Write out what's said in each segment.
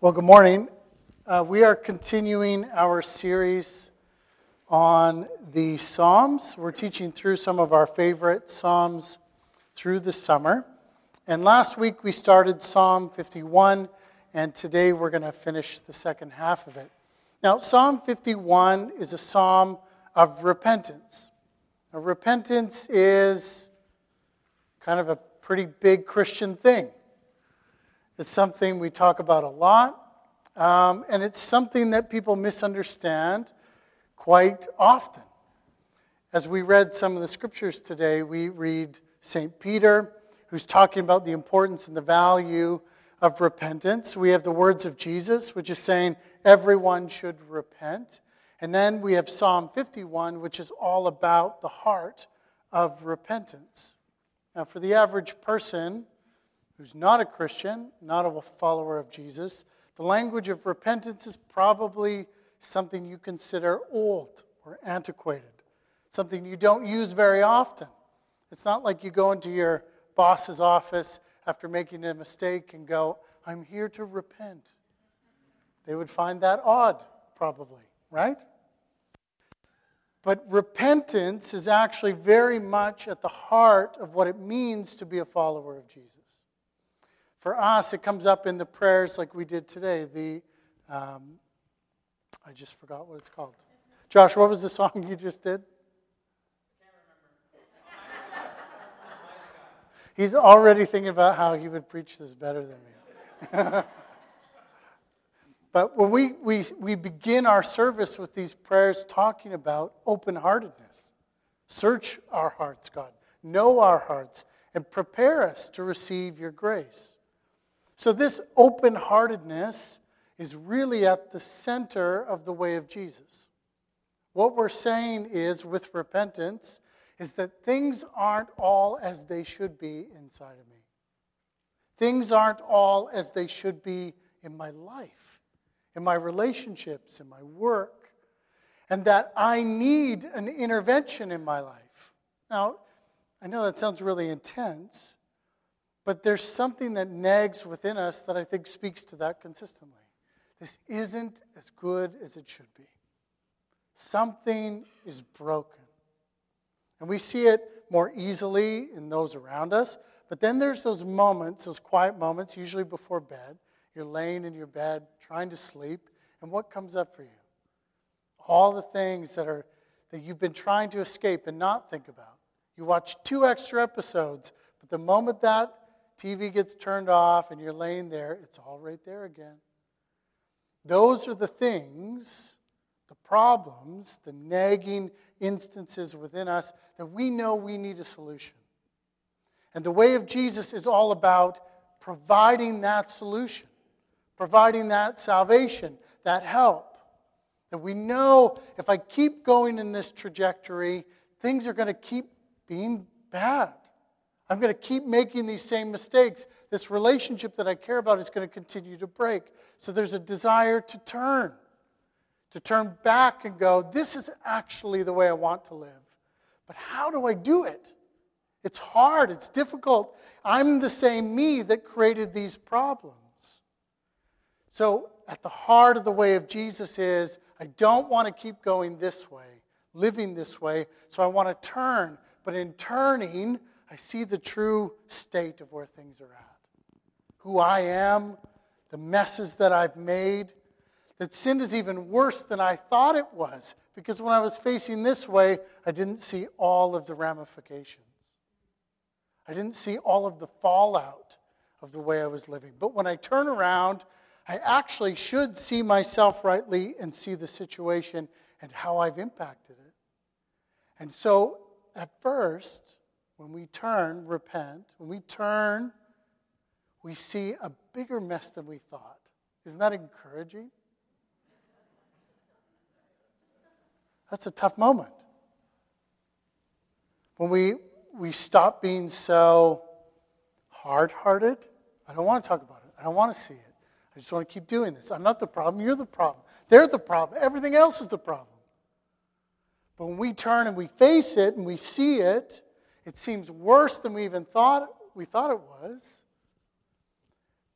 Well, good morning. Uh, we are continuing our series on the Psalms. We're teaching through some of our favorite Psalms through the summer. And last week we started Psalm 51, and today we're going to finish the second half of it. Now, Psalm 51 is a psalm of repentance. Now, repentance is kind of a pretty big Christian thing. It's something we talk about a lot, um, and it's something that people misunderstand quite often. As we read some of the scriptures today, we read St. Peter, who's talking about the importance and the value of repentance. We have the words of Jesus, which is saying everyone should repent. And then we have Psalm 51, which is all about the heart of repentance. Now, for the average person, who's not a Christian, not a follower of Jesus, the language of repentance is probably something you consider old or antiquated, something you don't use very often. It's not like you go into your boss's office after making a mistake and go, I'm here to repent. They would find that odd, probably, right? But repentance is actually very much at the heart of what it means to be a follower of Jesus. For us, it comes up in the prayers like we did today. The um, I just forgot what it's called. Josh, what was the song you just did? He's already thinking about how he would preach this better than me. but when we, we, we begin our service with these prayers talking about open heartedness, search our hearts, God, know our hearts, and prepare us to receive your grace. So, this open heartedness is really at the center of the way of Jesus. What we're saying is, with repentance, is that things aren't all as they should be inside of me. Things aren't all as they should be in my life, in my relationships, in my work, and that I need an intervention in my life. Now, I know that sounds really intense, but there's something that nags within us that I think speaks to that consistently. This isn't as good as it should be. Something is broken. And we see it more easily in those around us. But then there's those moments, those quiet moments, usually before bed. You're laying in your bed trying to sleep, and what comes up for you? All the things that are that you've been trying to escape and not think about. You watch two extra episodes, but the moment that TV gets turned off and you're laying there, it's all right there again. Those are the things, the problems, the nagging instances within us that we know we need a solution. And the way of Jesus is all about providing that solution, providing that salvation, that help. That we know if I keep going in this trajectory, things are going to keep being bad. I'm going to keep making these same mistakes. This relationship that I care about is going to continue to break. So there's a desire to turn, to turn back and go, this is actually the way I want to live. But how do I do it? It's hard, it's difficult. I'm the same me that created these problems. So, at the heart of the way of Jesus is I don't want to keep going this way, living this way, so I want to turn. But in turning, I see the true state of where things are at. Who I am, the messes that I've made, that sin is even worse than I thought it was. Because when I was facing this way, I didn't see all of the ramifications. I didn't see all of the fallout of the way I was living. But when I turn around, I actually should see myself rightly and see the situation and how I've impacted it. And so, at first, when we turn, repent, when we turn, we see a bigger mess than we thought. Isn't that encouraging? That's a tough moment. When we, we stop being so hard hearted, I don't want to talk about it. I don't want to see it. I just want to keep doing this. I'm not the problem. You're the problem. They're the problem. Everything else is the problem. But when we turn and we face it and we see it, it seems worse than we even thought we thought it was,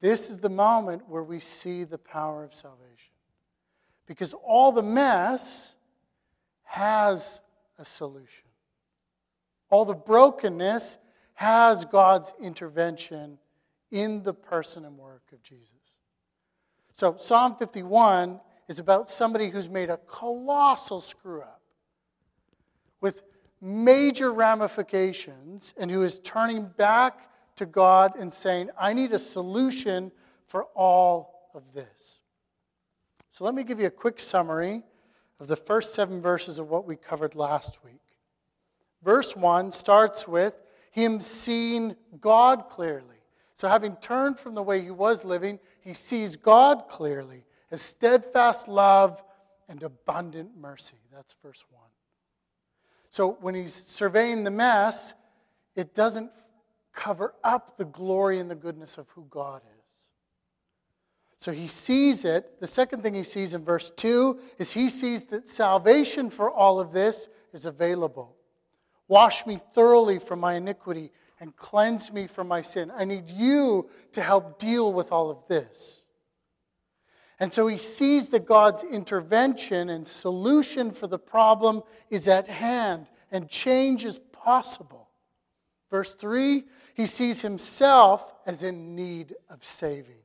This is the moment where we see the power of salvation. Because all the mess has a solution. All the brokenness has God's intervention in the person and work of Jesus. So, Psalm 51 is about somebody who's made a colossal screw up with major ramifications and who is turning back to God and saying, I need a solution for all of this. So let me give you a quick summary of the first seven verses of what we covered last week. Verse 1 starts with him seeing God clearly. So, having turned from the way he was living, he sees God clearly as steadfast love and abundant mercy. That's verse 1. So, when he's surveying the mess, it doesn't cover up the glory and the goodness of who God is. So he sees it. The second thing he sees in verse 2 is he sees that salvation for all of this is available. Wash me thoroughly from my iniquity and cleanse me from my sin. I need you to help deal with all of this. And so he sees that God's intervention and solution for the problem is at hand and change is possible. Verse 3 he sees himself as in need of saving.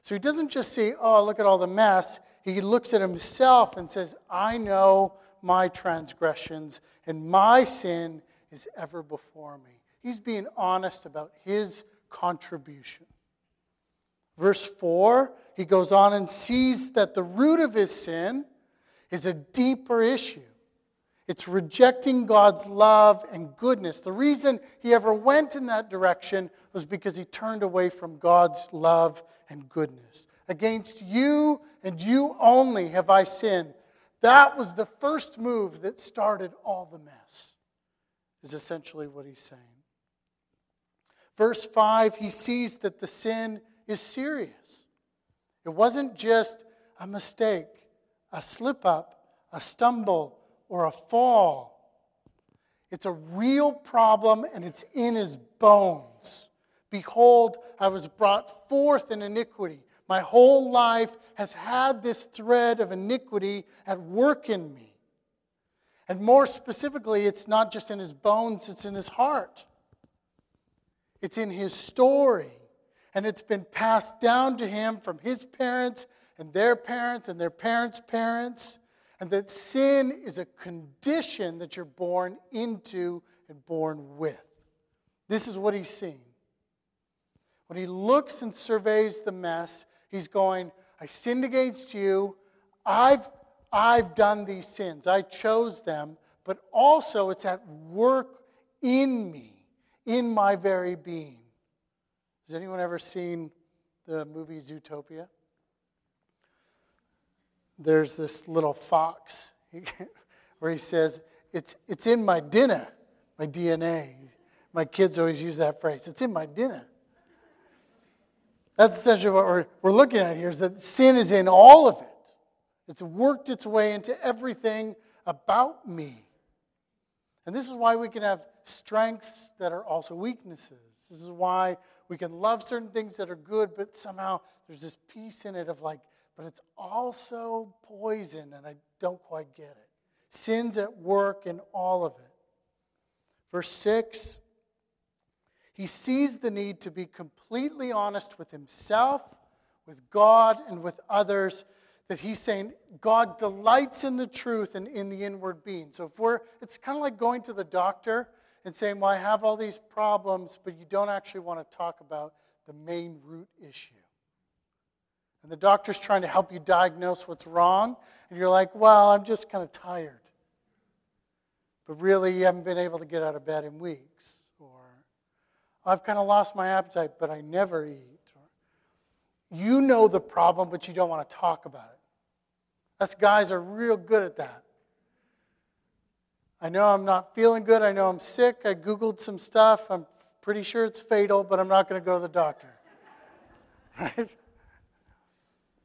So he doesn't just say, Oh, look at all the mess. He looks at himself and says, I know my transgressions, and my sin is ever before me. He's being honest about his contribution. Verse 4, he goes on and sees that the root of his sin is a deeper issue. It's rejecting God's love and goodness. The reason he ever went in that direction was because he turned away from God's love and goodness. Against you and you only have I sinned. That was the first move that started all the mess, is essentially what he's saying. Verse 5, he sees that the sin is serious. It wasn't just a mistake, a slip up, a stumble, or a fall. It's a real problem and it's in his bones. Behold, I was brought forth in iniquity. My whole life has had this thread of iniquity at work in me. And more specifically, it's not just in his bones, it's in his heart. It's in his story. And it's been passed down to him from his parents and their parents and their parents' parents and that sin is a condition that you're born into and born with. This is what he's seeing. When he looks and surveys the mess, he's going, I sinned against you. I've, I've done these sins. I chose them. But also, it's at work in me, in my very being. Has anyone ever seen the movie Zootopia? there's this little fox where he says, it's, it's in my dinner, my DNA. My kids always use that phrase, it's in my dinner. That's essentially what we're, we're looking at here is that sin is in all of it. It's worked its way into everything about me. And this is why we can have strengths that are also weaknesses. This is why we can love certain things that are good, but somehow there's this piece in it of like, but it's also poison, and I don't quite get it. Sin's at work in all of it. Verse 6 he sees the need to be completely honest with himself, with God, and with others. That he's saying God delights in the truth and in the inward being. So if we're, it's kind of like going to the doctor and saying, Well, I have all these problems, but you don't actually want to talk about the main root issue and the doctor's trying to help you diagnose what's wrong, and you're like, well, I'm just kind of tired. But really, you haven't been able to get out of bed in weeks. Or I've kind of lost my appetite, but I never eat. Or, you know the problem, but you don't want to talk about it. Us guys are real good at that. I know I'm not feeling good. I know I'm sick. I Googled some stuff. I'm pretty sure it's fatal, but I'm not going to go to the doctor. Right?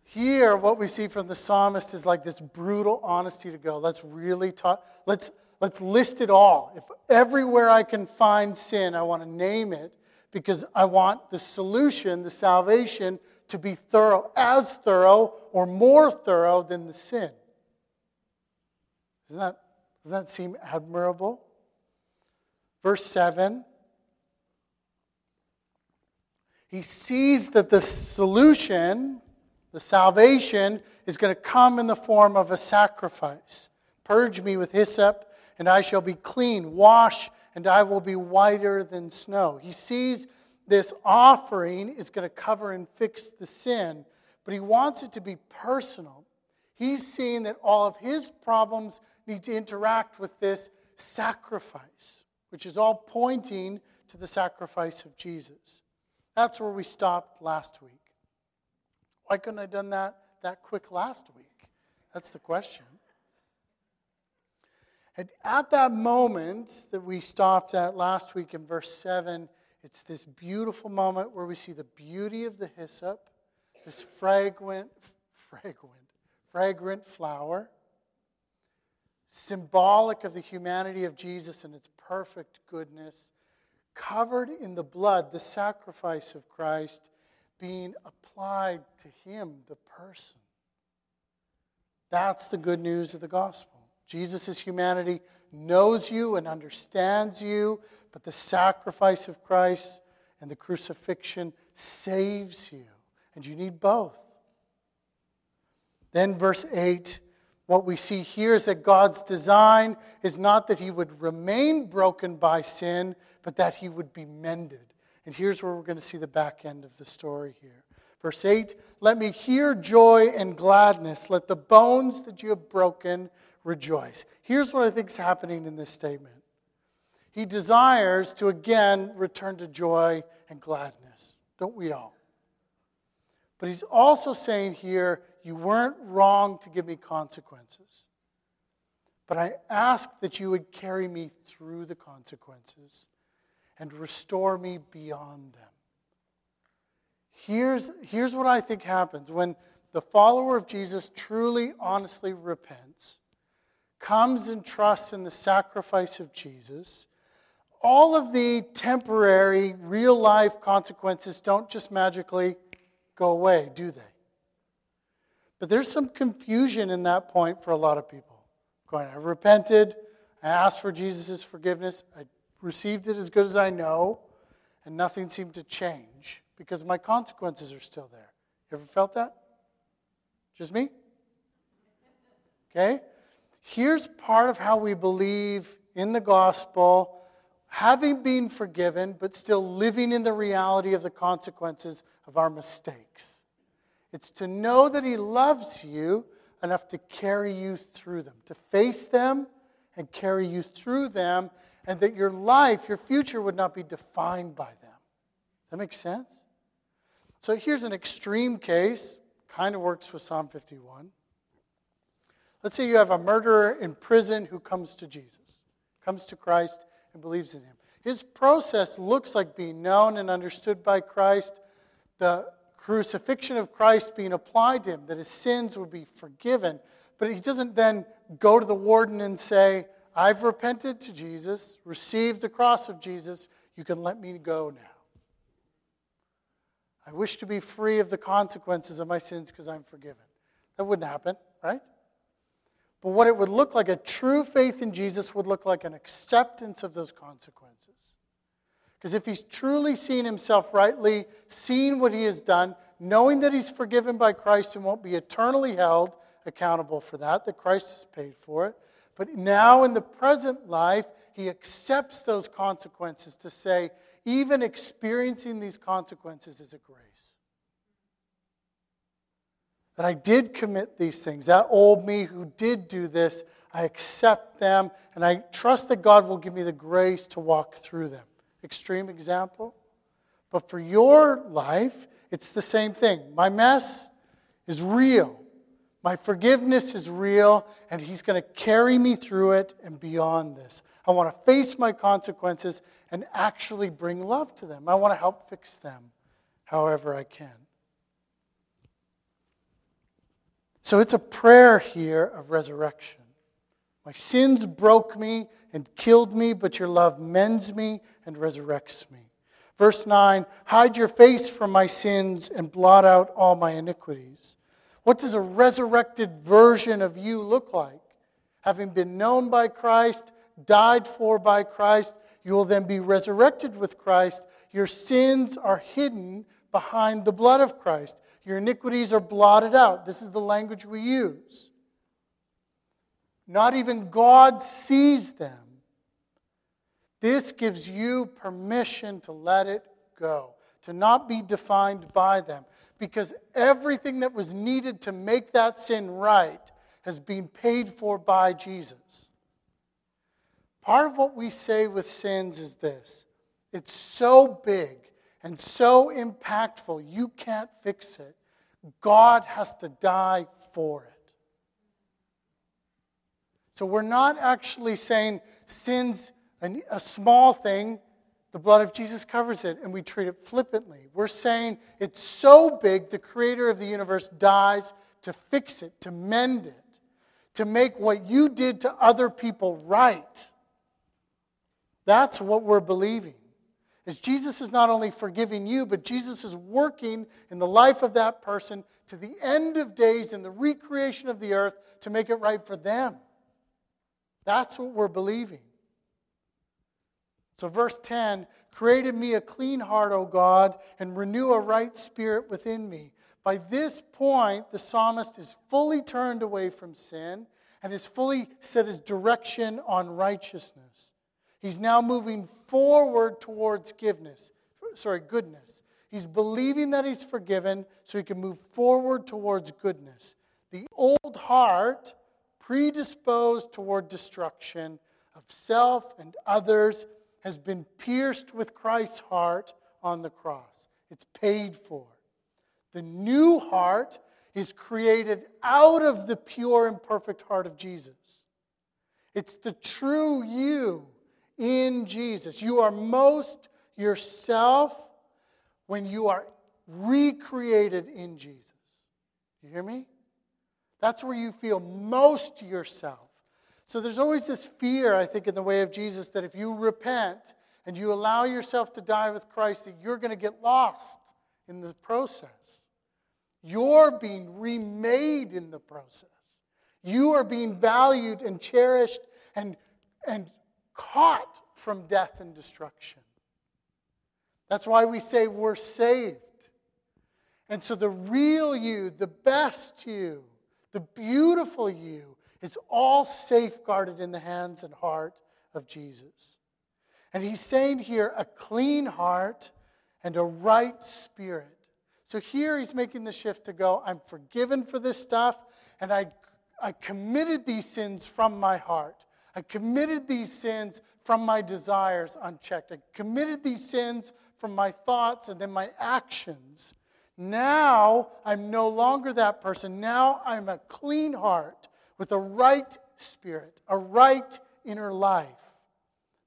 Here, what we see from the psalmist is like this brutal honesty to go. Let's really talk, let's, let's list it all. If everywhere I can find sin, I want to name it because I want the solution, the salvation, to be thorough, as thorough or more thorough than the sin. Isn't that, does that seem admirable? Verse 7 He sees that the solution, the salvation, is going to come in the form of a sacrifice. Purge me with hyssop, and I shall be clean. Wash, and I will be whiter than snow. He sees this offering is going to cover and fix the sin, but he wants it to be personal. He's seeing that all of his problems need to interact with this sacrifice, which is all pointing to the sacrifice of Jesus. That's where we stopped last week. Why couldn't I have done that that quick last week? That's the question. And at that moment that we stopped at last week in verse 7, it's this beautiful moment where we see the beauty of the hyssop, this fragrant, fragrant, fragrant flower, symbolic of the humanity of Jesus and its perfect goodness covered in the blood, the sacrifice of Christ being applied to him, the person. That's the good news of the gospel. Jesus' humanity knows you and understands you, but the sacrifice of Christ and the crucifixion saves you. And you need both. Then, verse 8 what we see here is that God's design is not that he would remain broken by sin, but that he would be mended. And here's where we're going to see the back end of the story here. Verse 8 Let me hear joy and gladness. Let the bones that you have broken rejoice. Here's what I think is happening in this statement He desires to again return to joy and gladness. Don't we all? But he's also saying here, you weren't wrong to give me consequences. But I ask that you would carry me through the consequences and restore me beyond them. Here's, here's what I think happens when the follower of Jesus truly, honestly repents, comes and trusts in the sacrifice of Jesus. All of the temporary, real life consequences don't just magically go away, do they? But there's some confusion in that point for a lot of people. Going, I repented, I asked for Jesus' forgiveness, I received it as good as I know, and nothing seemed to change because my consequences are still there. You ever felt that? Just me? Okay? Here's part of how we believe in the gospel, having been forgiven, but still living in the reality of the consequences of our mistakes. It's to know that He loves you enough to carry you through them, to face them and carry you through them, and that your life, your future, would not be defined by them. That makes sense? So here's an extreme case, kind of works with Psalm 51. Let's say you have a murderer in prison who comes to Jesus, comes to Christ, and believes in him. His process looks like being known and understood by Christ. The crucifixion of Christ being applied to him, that his sins would be forgiven. But he doesn't then go to the warden and say, I've repented to Jesus, received the cross of Jesus, you can let me go now. I wish to be free of the consequences of my sins because I'm forgiven. That wouldn't happen, right? But what it would look like, a true faith in Jesus would look like an acceptance of those consequences. Because if he's truly seen himself rightly, seen what he has done, knowing that he's forgiven by Christ and won't be eternally held accountable for that, that Christ has paid for it, but now in the present life, he accepts those consequences to say, even experiencing these consequences is a grace. That I did commit these things. That old me who did do this, I accept them, and I trust that God will give me the grace to walk through them extreme example. But for your life, it's the same thing. My mess is real. My forgiveness is real, and He's going to carry me through it and beyond this. I want to face my consequences and actually bring love to them. I want to help fix them however I can. So it's a prayer here of resurrection. My sins broke me and killed me, but your love mends me and resurrects me. Verse 9 Hide your face from my sins and blot out all my iniquities. What does a resurrected version of you look like? Having been known by Christ, died for by Christ, you will then be resurrected with Christ. Your sins are hidden behind the blood of Christ. Your iniquities are blotted out. This is the language we use. Not even God sees them. This gives you permission to let it go, to not be defined by them, because everything that was needed to make that sin right has been paid for by Jesus. Part of what we say with sins is this it's so big and so impactful, you can't fix it. God has to die for it. So we're not actually saying sin's a small thing, the blood of Jesus covers it, and we treat it flippantly. We're saying it's so big, the creator of the universe dies to fix it, to mend it, to make what you did to other people right. That's what we're believing. Is Jesus is not only forgiving you, but Jesus is working in the life of that person to the end of days in the recreation of the earth to make it right for them. That's what we're believing. So, verse 10 created me a clean heart, O God, and renew a right spirit within me. By this point, the psalmist is fully turned away from sin and has fully set his direction on righteousness. He's now moving forward towards goodness. Sorry, goodness. He's believing that he's forgiven so he can move forward towards goodness. The old heart, predisposed toward destruction of self and others, has been pierced with Christ's heart on the cross. It's paid for. The new heart is created out of the pure and perfect heart of Jesus. It's the true you in Jesus. You are most yourself when you are recreated in Jesus. You hear me? That's where you feel most yourself. So there's always this fear, I think, in the way of Jesus that if you repent and you allow yourself to die with Christ, that you're going to get lost in the process. You're being remade in the process. You are being valued and cherished and, and caught from death and destruction. That's why we say we're saved. And so the real you, the best you, the beautiful you, is all safeguarded in the hands and heart of Jesus. And he's saying here a clean heart and a right spirit. So here he's making the shift to go, I'm forgiven for this stuff, and I, I committed these sins from my heart. I committed these sins from my desires unchecked. I committed these sins from my thoughts and then my actions. Now I'm no longer that person. Now I'm a clean heart with a right spirit, a right inner life.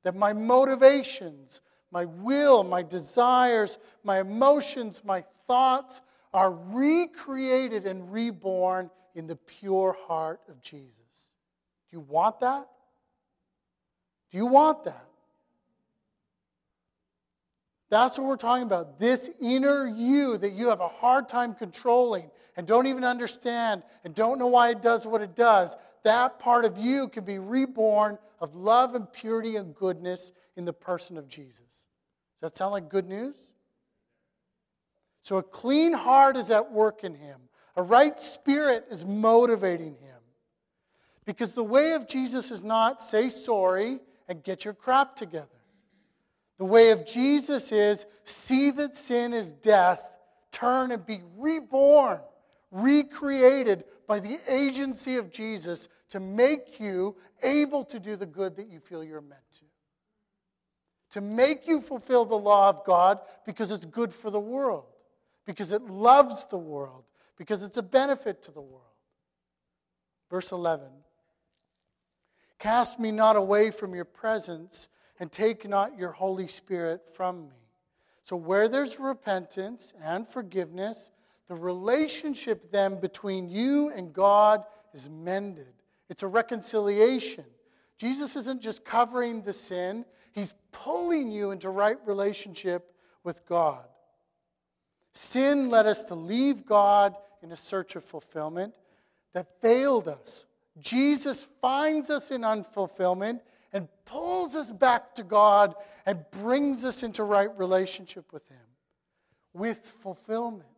That my motivations, my will, my desires, my emotions, my thoughts are recreated and reborn in the pure heart of Jesus. Do you want that? Do you want that? That's what we're talking about. This inner you that you have a hard time controlling and don't even understand and don't know why it does what it does. That part of you can be reborn of love and purity and goodness in the person of Jesus. Does that sound like good news? So, a clean heart is at work in him, a right spirit is motivating him. Because the way of Jesus is not say sorry and get your crap together. The way of Jesus is see that sin is death, turn and be reborn, recreated by the agency of Jesus to make you able to do the good that you feel you're meant to. To make you fulfill the law of God because it's good for the world, because it loves the world, because it's a benefit to the world. Verse 11 Cast me not away from your presence, and take not your Holy Spirit from me. So, where there's repentance and forgiveness, the relationship then between you and God is mended. It's a reconciliation. Jesus isn't just covering the sin, He's pulling you into right relationship with God. Sin led us to leave God in a search of fulfillment that failed us. Jesus finds us in unfulfillment and pulls us back to God and brings us into right relationship with Him with fulfillment.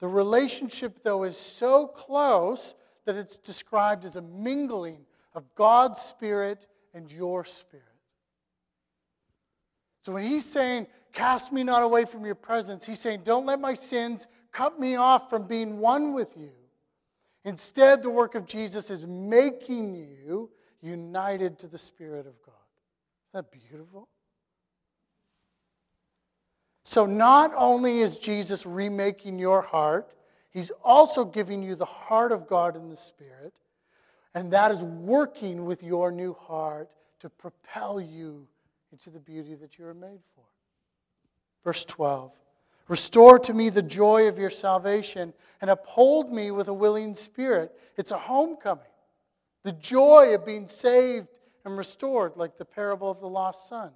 The relationship, though, is so close that it's described as a mingling of God's Spirit and your spirit. So when he's saying, Cast me not away from your presence, he's saying, Don't let my sins cut me off from being one with you. Instead, the work of Jesus is making you united to the Spirit of God. Isn't that beautiful? So, not only is Jesus remaking your heart, he's also giving you the heart of God in the Spirit. And that is working with your new heart to propel you into the beauty that you are made for. Verse 12 Restore to me the joy of your salvation and uphold me with a willing spirit. It's a homecoming. The joy of being saved and restored, like the parable of the lost son.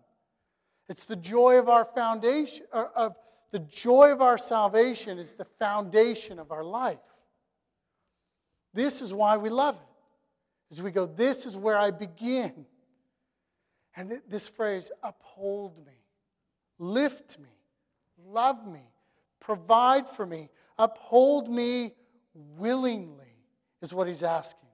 It's the joy of our foundation, uh, of the joy of our salvation is the foundation of our life. This is why we love it. As we go, this is where I begin. And this phrase, uphold me, lift me, love me, provide for me, uphold me willingly, is what he's asking.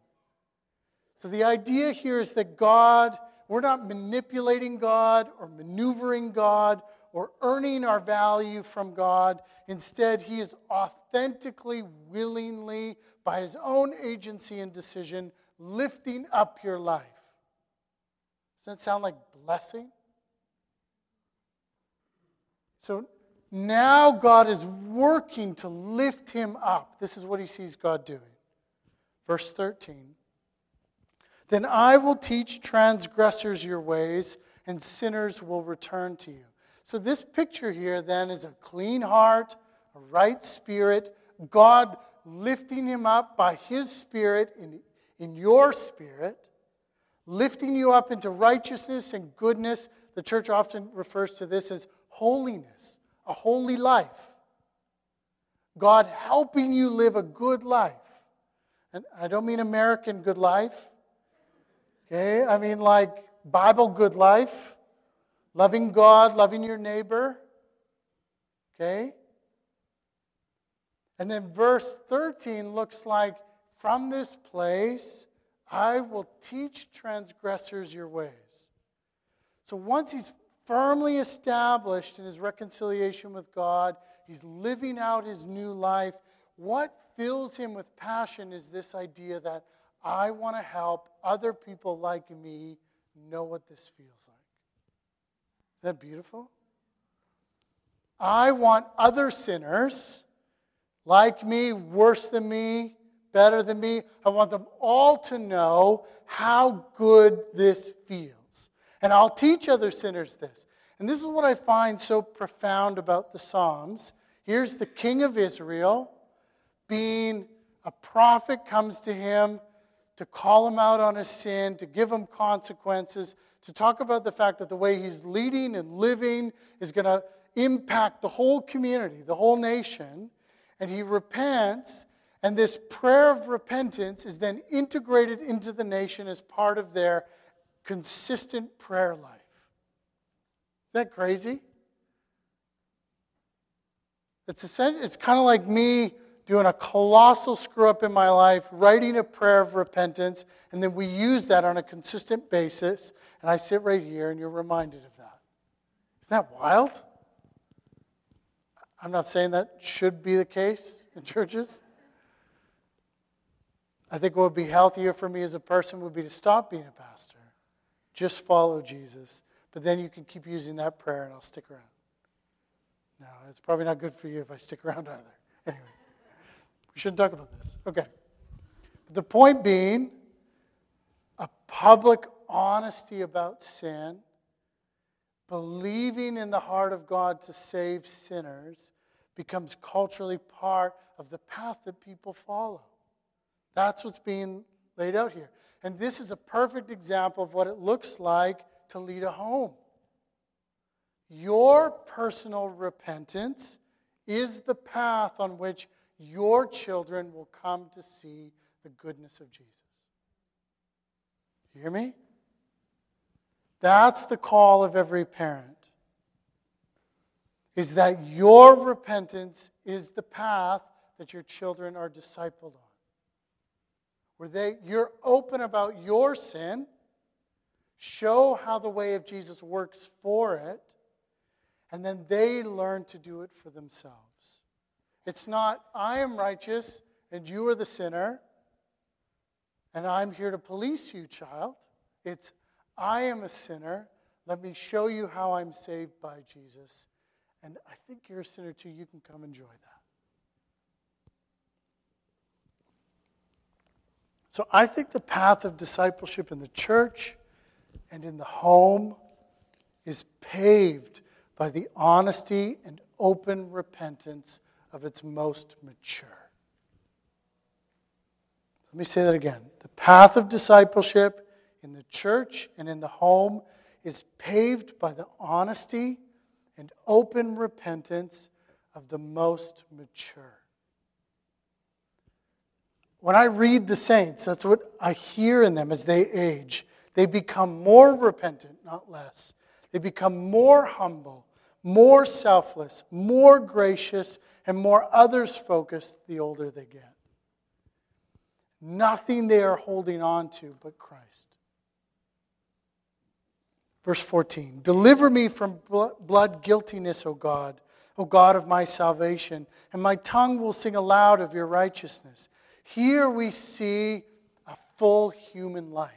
So the idea here is that God, we're not manipulating God or maneuvering God or earning our value from God. Instead, He is authentically, willingly, by His own agency and decision, lifting up your life. Does that sound like blessing? So now God is working to lift him up. This is what he sees God doing. Verse 13 Then I will teach transgressors your ways, and sinners will return to you. So, this picture here then is a clean heart, a right spirit, God lifting him up by his spirit in, in your spirit, lifting you up into righteousness and goodness. The church often refers to this as holiness, a holy life. God helping you live a good life. And I don't mean American good life. Okay? I mean like Bible good life. Loving God, loving your neighbor. Okay? And then verse 13 looks like from this place I will teach transgressors your ways. So once he's firmly established in his reconciliation with God, he's living out his new life. What fills him with passion is this idea that I want to help other people like me know what this feels like. Is that beautiful? I want other sinners like me, worse than me, better than me. I want them all to know how good this feels. And I'll teach other sinners this. And this is what I find so profound about the Psalms. Here's the king of Israel being a prophet comes to him to call him out on his sin, to give him consequences, to talk about the fact that the way he's leading and living is going to impact the whole community, the whole nation. And he repents and this prayer of repentance is then integrated into the nation as part of their consistent prayer life. Is that crazy? It's, it's kind of like me doing a colossal screw up in my life, writing a prayer of repentance, and then we use that on a consistent basis. And I sit right here and you're reminded of that. Isn't that wild? I'm not saying that should be the case in churches. I think what would be healthier for me as a person would be to stop being a pastor. Just follow Jesus. But then you can keep using that prayer and I'll stick around. No, it's probably not good for you if I stick around either. Anyway, shouldn't talk about this. Okay. But the point being, a public honesty about sin, believing in the heart of God to save sinners, becomes culturally part of the path that people follow. That's what's being laid out here. And this is a perfect example of what it looks like to lead a home. Your personal repentance is the path on which your children will come to see the goodness of Jesus. You hear me? That's the call of every parent. Is that your repentance is the path that your children are discipled on. Where they you're open about your sin, show how the way of Jesus works for it, and then they learn to do it for themselves. It's not I am righteous and you are the sinner and I'm here to police you, child. It's I am a sinner. Let me show you how I'm saved by Jesus. And I think you're a sinner too. You can come enjoy that. So I think the path of discipleship in the church and in the home is paved by the honesty and open repentance of its most mature. Let me say that again. The path of discipleship in the church and in the home is paved by the honesty and open repentance of the most mature. When I read the saints, that's what I hear in them as they age. They become more repentant, not less. They become more humble, more selfless, more gracious, and more others focused the older they get. Nothing they are holding on to but Christ. Verse 14 Deliver me from blood guiltiness, O God, O God of my salvation, and my tongue will sing aloud of your righteousness. Here we see a full human life.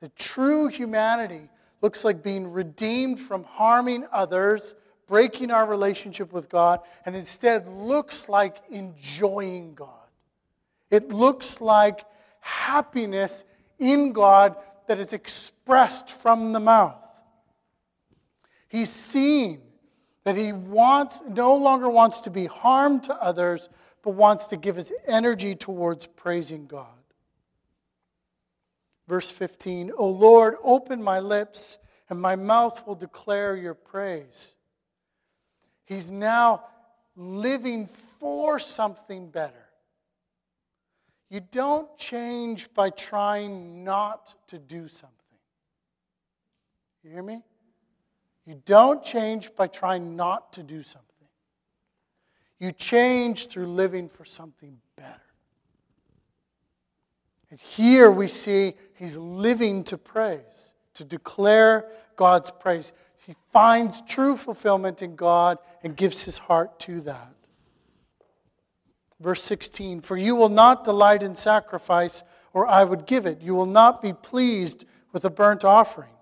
The true humanity looks like being redeemed from harming others, breaking our relationship with God, and instead looks like enjoying God. It looks like happiness in God that is expressed from the mouth. He's seen that he wants no longer wants to be harmed to others, but wants to give his energy towards praising God. Verse 15, O Lord, open my lips, and my mouth will declare your praise. He's now living for something better. You don't change by trying not to do something. You hear me? You don't change by trying not to do something. You change through living for something better. And here we see he's living to praise, to declare God's praise. He finds true fulfillment in God and gives his heart to that. Verse 16 For you will not delight in sacrifice, or I would give it. You will not be pleased with a burnt offering.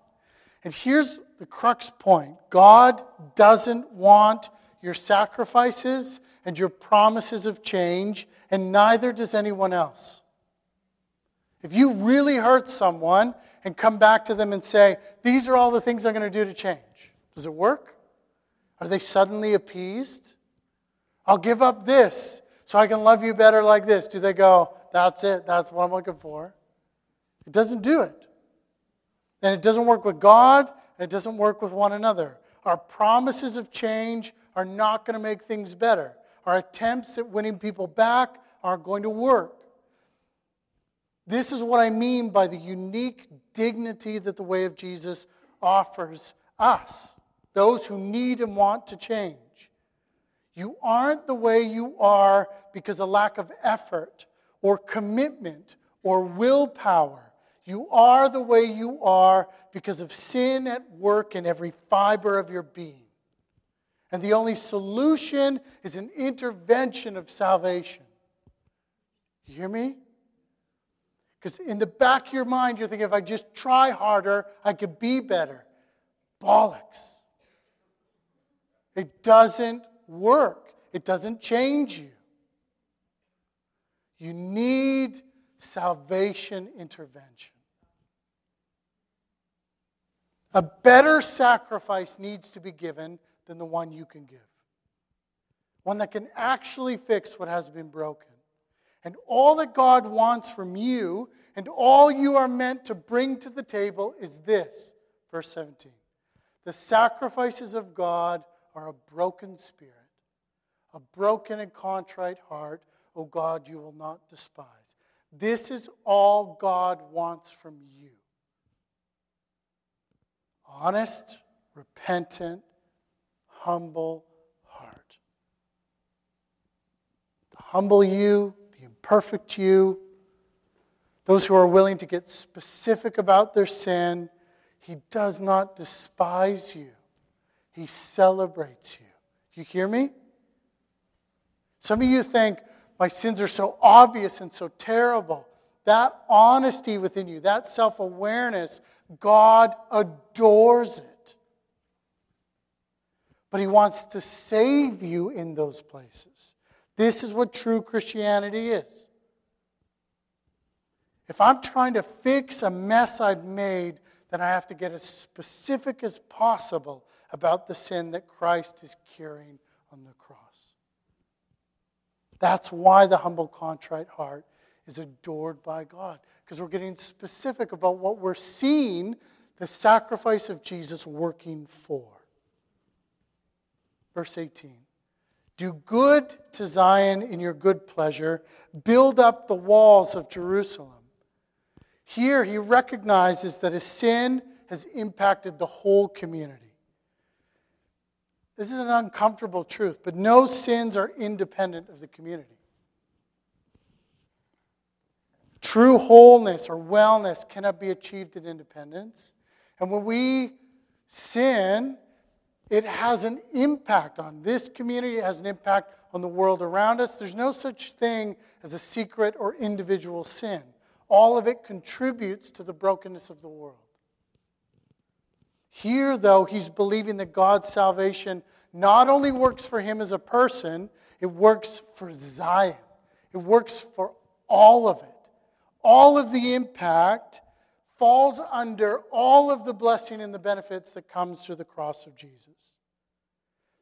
And here's the crux point God doesn't want your sacrifices and your promises of change, and neither does anyone else. If you really hurt someone and come back to them and say, These are all the things I'm going to do to change, does it work? Are they suddenly appeased? I'll give up this so I can love you better like this. Do they go, that's it, that's what I'm looking for? It doesn't do it. And it doesn't work with God, and it doesn't work with one another. Our promises of change are not going to make things better. Our attempts at winning people back aren't going to work. This is what I mean by the unique dignity that the way of Jesus offers us, those who need and want to change. You aren't the way you are because of lack of effort or commitment or willpower. You are the way you are because of sin at work in every fiber of your being. And the only solution is an intervention of salvation. You hear me? Because in the back of your mind, you're thinking, if I just try harder, I could be better. Bollocks. It doesn't work, it doesn't change you. You need salvation intervention. A better sacrifice needs to be given than the one you can give. One that can actually fix what has been broken. And all that God wants from you and all you are meant to bring to the table is this. Verse 17 The sacrifices of God are a broken spirit, a broken and contrite heart, O God, you will not despise. This is all God wants from you honest, repentant, humble heart. The humble you, the imperfect you, those who are willing to get specific about their sin. He does not despise you, He celebrates you. Do you hear me? Some of you think, my sins are so obvious and so terrible. That honesty within you, that self awareness, God adores it. But He wants to save you in those places. This is what true Christianity is. If I'm trying to fix a mess I've made, then I have to get as specific as possible about the sin that Christ is carrying on the cross. That's why the humble, contrite heart is adored by God, because we're getting specific about what we're seeing the sacrifice of Jesus working for. Verse 18 Do good to Zion in your good pleasure, build up the walls of Jerusalem. Here he recognizes that his sin has impacted the whole community. This is an uncomfortable truth, but no sins are independent of the community. True wholeness or wellness cannot be achieved in independence. And when we sin, it has an impact on this community, it has an impact on the world around us. There's no such thing as a secret or individual sin. All of it contributes to the brokenness of the world. Here, though, he's believing that God's salvation not only works for him as a person, it works for Zion. It works for all of it. All of the impact falls under all of the blessing and the benefits that comes through the cross of Jesus.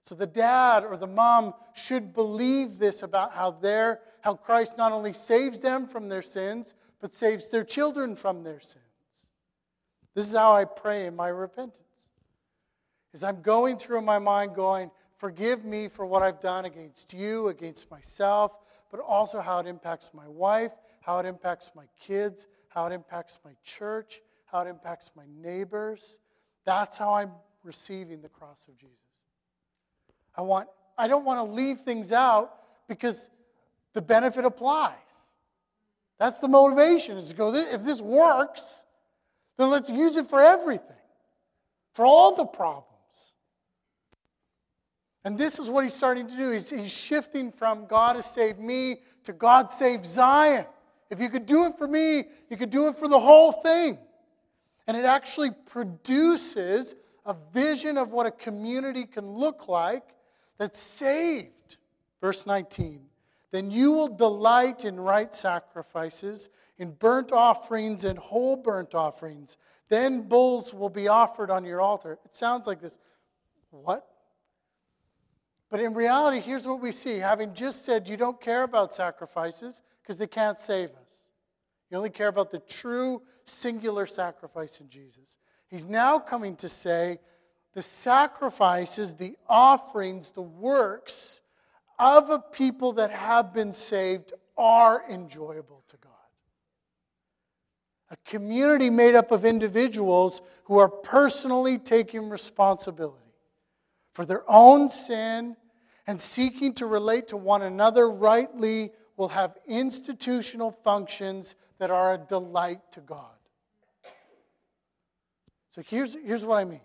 So the dad or the mom should believe this about how their how Christ not only saves them from their sins, but saves their children from their sins. This is how I pray in my repentance. As I'm going through my mind, going, forgive me for what I've done against you, against myself, but also how it impacts my wife, how it impacts my kids, how it impacts my church, how it impacts my neighbors. That's how I'm receiving the cross of Jesus. I want I don't want to leave things out because the benefit applies. That's the motivation is to go if this works, then let's use it for everything, for all the problems. And this is what he's starting to do. He's, he's shifting from God has saved me to God save Zion. If you could do it for me, you could do it for the whole thing. And it actually produces a vision of what a community can look like that's saved. Verse 19 Then you will delight in right sacrifices, in burnt offerings and whole burnt offerings. Then bulls will be offered on your altar. It sounds like this. What? But in reality, here's what we see. Having just said you don't care about sacrifices because they can't save us, you only care about the true singular sacrifice in Jesus. He's now coming to say the sacrifices, the offerings, the works of a people that have been saved are enjoyable to God. A community made up of individuals who are personally taking responsibility for their own sin and seeking to relate to one another rightly will have institutional functions that are a delight to God. So here's, here's what I mean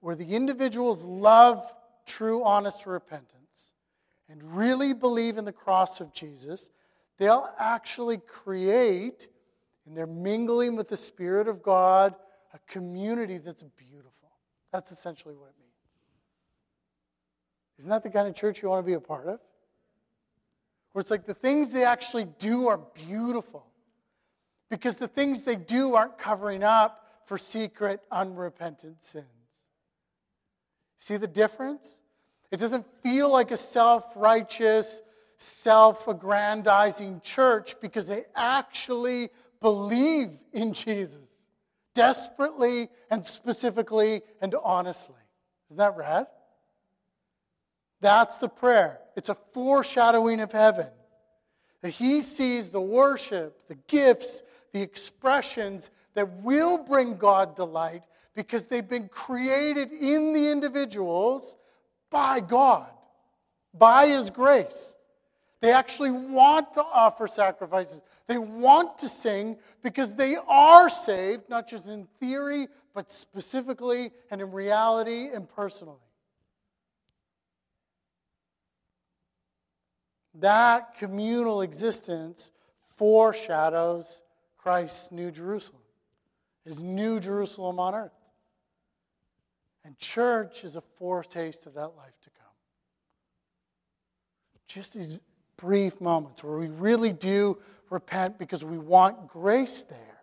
where the individuals love true, honest repentance and really believe in the cross of Jesus, they'll actually create, in their mingling with the Spirit of God, a community that's beautiful. That's essentially what it means. Isn't that the kind of church you want to be a part of? Where it's like the things they actually do are beautiful because the things they do aren't covering up for secret, unrepentant sins. See the difference? It doesn't feel like a self righteous, self aggrandizing church because they actually believe in Jesus desperately and specifically and honestly. Isn't that rad? That's the prayer. It's a foreshadowing of heaven. That he sees the worship, the gifts, the expressions that will bring God delight because they've been created in the individuals by God, by his grace. They actually want to offer sacrifices. They want to sing because they are saved, not just in theory, but specifically and in reality and personally. That communal existence foreshadows Christ's New Jerusalem, his New Jerusalem on earth. And church is a foretaste of that life to come. Just these brief moments where we really do repent because we want grace there.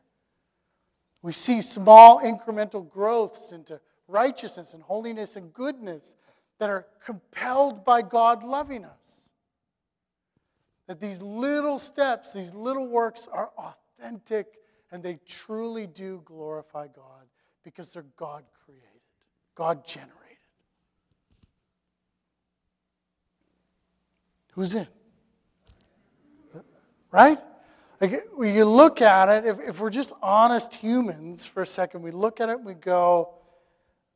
We see small incremental growths into righteousness and holiness and goodness that are compelled by God loving us. That these little steps, these little works are authentic and they truly do glorify God because they're God created, God generated. Who's in? Right? Like, when you look at it, if, if we're just honest humans for a second, we look at it and we go,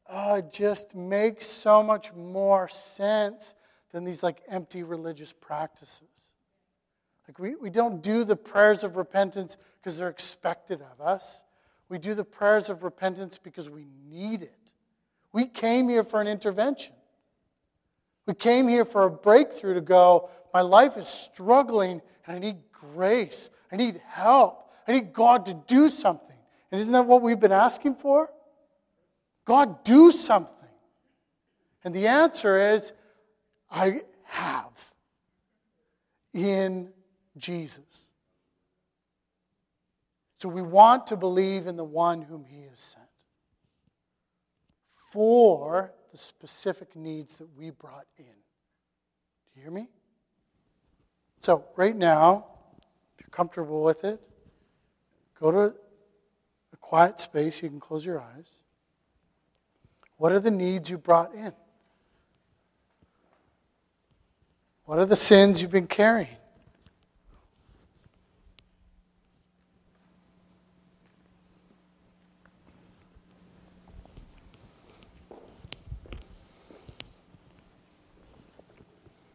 oh, it just makes so much more sense than these like empty religious practices. Like we, we don't do the prayers of repentance because they're expected of us. We do the prayers of repentance because we need it. We came here for an intervention. We came here for a breakthrough to go, my life is struggling and I need grace. I need help. I need God to do something. And isn't that what we've been asking for? God, do something. And the answer is, I have in Jesus. So we want to believe in the one whom he has sent for the specific needs that we brought in. Do you hear me? So, right now, if you're comfortable with it, go to a quiet space. You can close your eyes. What are the needs you brought in? What are the sins you've been carrying?